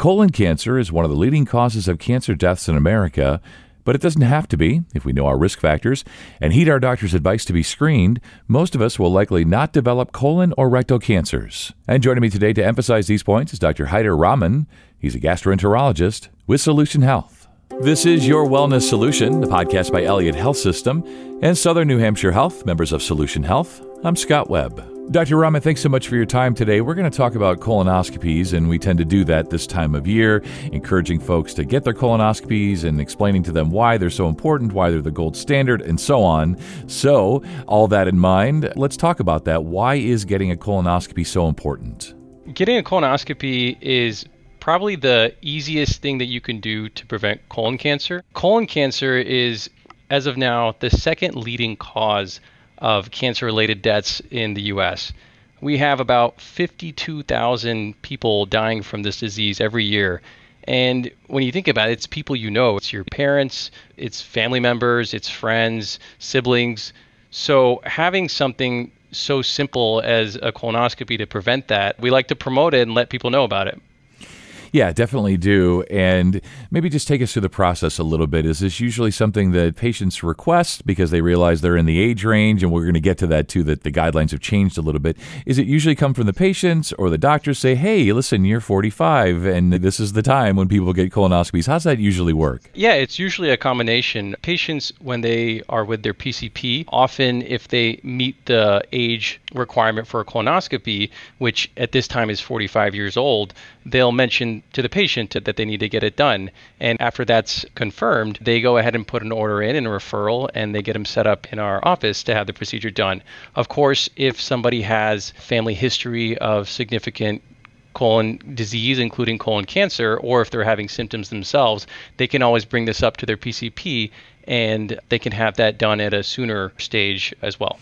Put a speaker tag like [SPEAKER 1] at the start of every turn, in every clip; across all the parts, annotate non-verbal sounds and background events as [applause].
[SPEAKER 1] Colon cancer is one of the leading causes of cancer deaths in America. But it doesn't have to be if we know our risk factors and heed our doctor's advice to be screened. Most of us will likely not develop colon or rectal cancers. And joining me today to emphasize these points is Dr. Haider Rahman. He's a gastroenterologist with Solution Health. This is Your Wellness Solution, the podcast by Elliot Health System and Southern New Hampshire Health, members of Solution Health. I'm Scott Webb. Dr. Rahman, thanks so much for your time today. We're going to talk about colonoscopies, and we tend to do that this time of year, encouraging folks to get their colonoscopies and explaining to them why they're so important, why they're the gold standard, and so on. So, all that in mind, let's talk about that. Why is getting a colonoscopy so important?
[SPEAKER 2] Getting a colonoscopy is probably the easiest thing that you can do to prevent colon cancer. Colon cancer is, as of now, the second leading cause of cancer related deaths in the US. We have about 52,000 people dying from this disease every year. And when you think about it, it's people you know. It's your parents, it's family members, it's friends, siblings. So having something so simple as a colonoscopy to prevent that, we like to promote it and let people know about it.
[SPEAKER 1] Yeah, definitely do. And maybe just take us through the process a little bit. Is this usually something that patients request because they realize they're in the age range? And we're going to get to that too, that the guidelines have changed a little bit. Is it usually come from the patients or the doctors say, hey, listen, you're 45 and this is the time when people get colonoscopies? How's that usually work?
[SPEAKER 2] Yeah, it's usually a combination. Patients, when they are with their PCP, often if they meet the age requirement for a colonoscopy, which at this time is 45 years old, they'll mention to the patient that they need to get it done. And after that's confirmed, they go ahead and put an order in and a referral, and they get them set up in our office to have the procedure done. Of course, if somebody has family history of significant colon disease, including colon cancer, or if they're having symptoms themselves, they can always bring this up to their PCP and they can have that done at a sooner stage as well.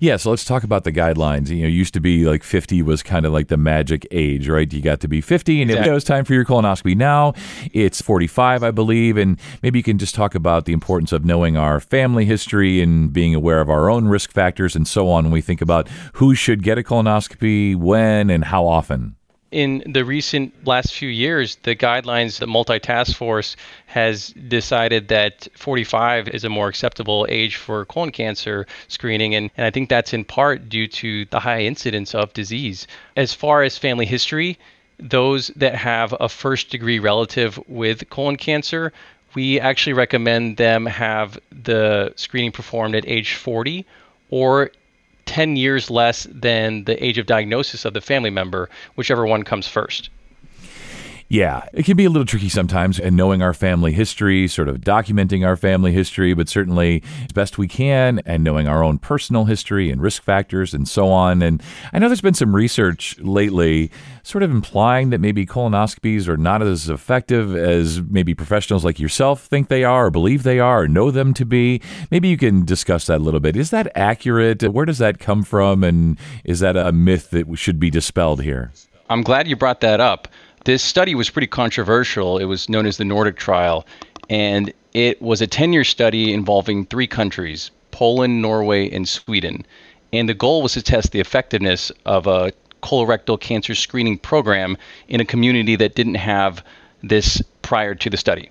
[SPEAKER 1] Yeah, so let's talk about the guidelines. You know, used to be like 50 was kind of like the magic age, right? You got to be 50 and exactly. it was time for your colonoscopy. Now it's 45, I believe, and maybe you can just talk about the importance of knowing our family history and being aware of our own risk factors and so on when we think about who should get a colonoscopy, when, and how often
[SPEAKER 2] in the recent last few years, the guidelines, the multi task force has decided that 45 is a more acceptable age for colon cancer screening. And, and I think that's in part due to the high incidence of disease. As far as family history, those that have a first degree relative with colon cancer, we actually recommend them have the screening performed at age 40 or 10 years less than the age of diagnosis of the family member, whichever one comes first.
[SPEAKER 1] Yeah, it can be a little tricky sometimes, and knowing our family history, sort of documenting our family history, but certainly as best we can, and knowing our own personal history and risk factors and so on. And I know there's been some research lately sort of implying that maybe colonoscopies are not as effective as maybe professionals like yourself think they are, or believe they are, or know them to be. Maybe you can discuss that a little bit. Is that accurate? Where does that come from? And is that a myth that should be dispelled here?
[SPEAKER 2] I'm glad you brought that up. This study was pretty controversial. It was known as the Nordic trial, and it was a 10 year study involving three countries Poland, Norway, and Sweden. And the goal was to test the effectiveness of a colorectal cancer screening program in a community that didn't have this prior to the study.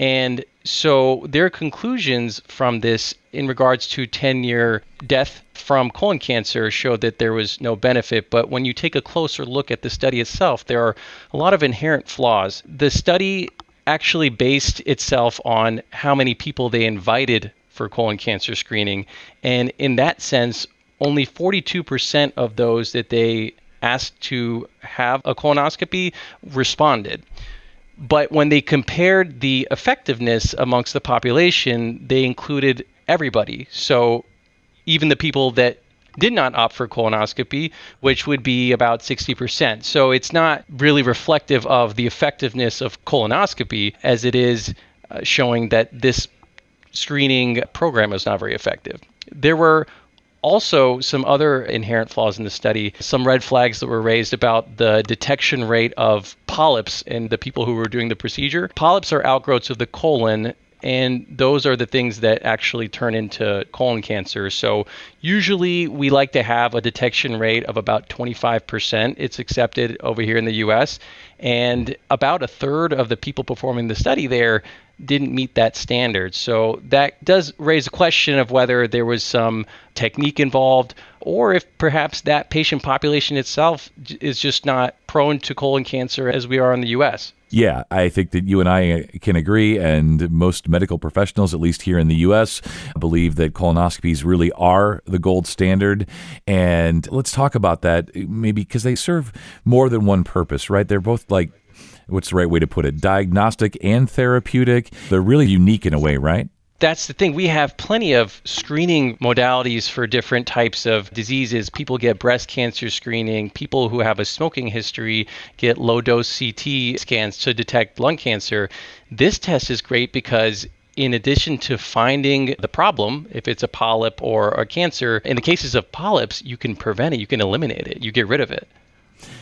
[SPEAKER 2] And so their conclusions from this in regards to 10 year death from colon cancer showed that there was no benefit. But when you take a closer look at the study itself, there are a lot of inherent flaws. The study actually based itself on how many people they invited for colon cancer screening. And in that sense, only 42% of those that they asked to have a colonoscopy responded. But when they compared the effectiveness amongst the population, they included everybody. So even the people that did not opt for colonoscopy, which would be about 60%. So it's not really reflective of the effectiveness of colonoscopy as it is uh, showing that this screening program is not very effective. There were also some other inherent flaws in the study, some red flags that were raised about the detection rate of polyps in the people who were doing the procedure. Polyps are outgrowths of the colon and those are the things that actually turn into colon cancer. So usually we like to have a detection rate of about 25%. It's accepted over here in the US, and about a third of the people performing the study there didn't meet that standard. So that does raise a question of whether there was some technique involved or if perhaps that patient population itself is just not prone to colon cancer as we are in the US.
[SPEAKER 1] Yeah, I think that you and I uh, can agree, and most medical professionals, at least here in the U.S., believe that colonoscopies really are the gold standard. And let's talk about that, uh, maybe because they serve more than one purpose, right? They're both like what's the right way to put it? Diagnostic and therapeutic. They're really unique in a way, right?
[SPEAKER 2] That's the thing. We have plenty of screening modalities for different types of diseases. People get breast cancer screening. People who have a smoking history get low dose CT scans to detect lung cancer. This test is great because in addition to finding the problem, if it's a polyp or a cancer, in the cases of polyps, you can prevent it, you can eliminate it, you get rid of it.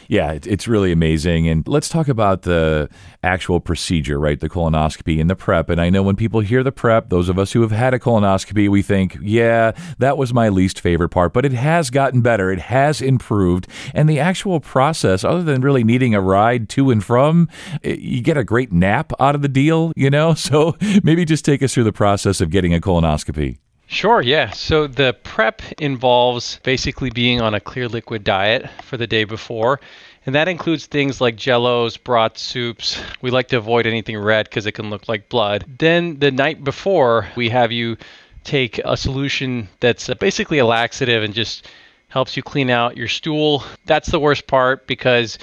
[SPEAKER 1] Yeah, it, it's really amazing. And let's talk about the actual procedure, right? The colonoscopy and the prep. And I know when people hear the prep, those of us who have had a colonoscopy, we think, yeah, that was my least favorite part, but it has gotten better. It has improved. And the actual process, other than really needing a ride to and from, eh, you get a great nap out of the deal, you know? [laughs] So maybe just take us through the process of getting a colonoscopy.
[SPEAKER 2] Sure, yeah. So the prep involves basically being on a clear liquid diet for the day before. And that includes things like jellos, broth soups. We like to avoid anything red because it can look like blood. Then the night before, we have you take a solution that's basically a laxative and just helps you clean out your stool. That's the worst part because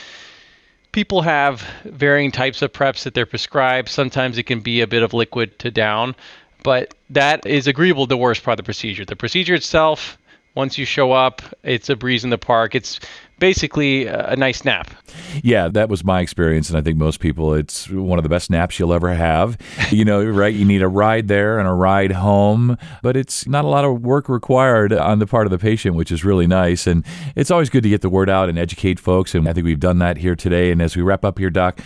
[SPEAKER 2] people have varying types of preps that they're prescribed. Sometimes it can be a bit of liquid to down but that is agreeable the worst part of the procedure. The procedure itself, once you show up, it's a breeze in the park. It's basically uh, a nice nap.
[SPEAKER 1] Yeah, that was my experience, and I think most people, it's one of the best naps you'll ever have. You know, [laughs] right? You need a ride there and a ride home, but it's not a lot of work required on the part of the patient, which is really nice. And it's always good to get the word out and educate folks, and I think we've done that here today. And as we wrap up here, Doc,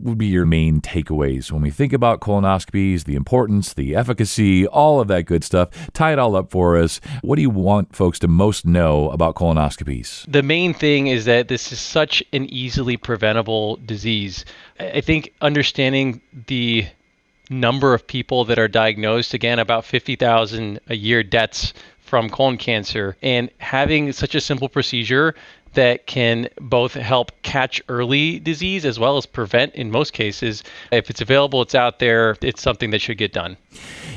[SPEAKER 1] would be your main takeaways when we think about colonoscopies, the importance, the efficacy, all of that good stuff? Tie it all up for us. What do you want folks to most know about colonoscopies?
[SPEAKER 2] The main thing is that this is such an easily preventable disease. I think understanding the number of people that are diagnosed, again, about 50,000 a year deaths from colon cancer, and having such a simple procedure that can both help catch early disease as well as prevent in most cases. If it's available, it's out there, it's something that should get done.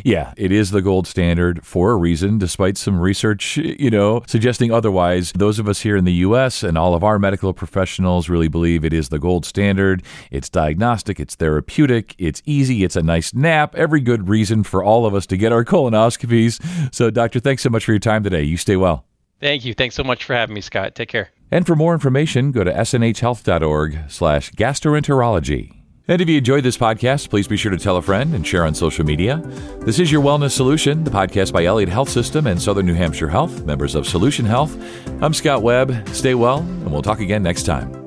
[SPEAKER 1] Yeah, it is the gold standard for a reason, despite some research, you know, suggesting otherwise. Those of us here in the U.S. and all of our medical professionals really believe it is the gold standard. It's diagnostic, it's therapeutic, it's easy, it's a nice nap. Every good reason for all of us to get our colonoscopies. So, Doctor, thanks so much for your time today. You stay well.
[SPEAKER 2] Thank you. Thanks so much for having me, Scott. Take care.
[SPEAKER 1] And for more information, go to snhhealth.org slash gastroenterology. And if you enjoyed this podcast, please be sure to tell a friend and share on social media. This is Your Wellness Solution, the podcast by Elliot Health System and Southern New Hampshire Health, members of Solution Health. I'm Scott Webb. Stay well, and we'll talk again next time.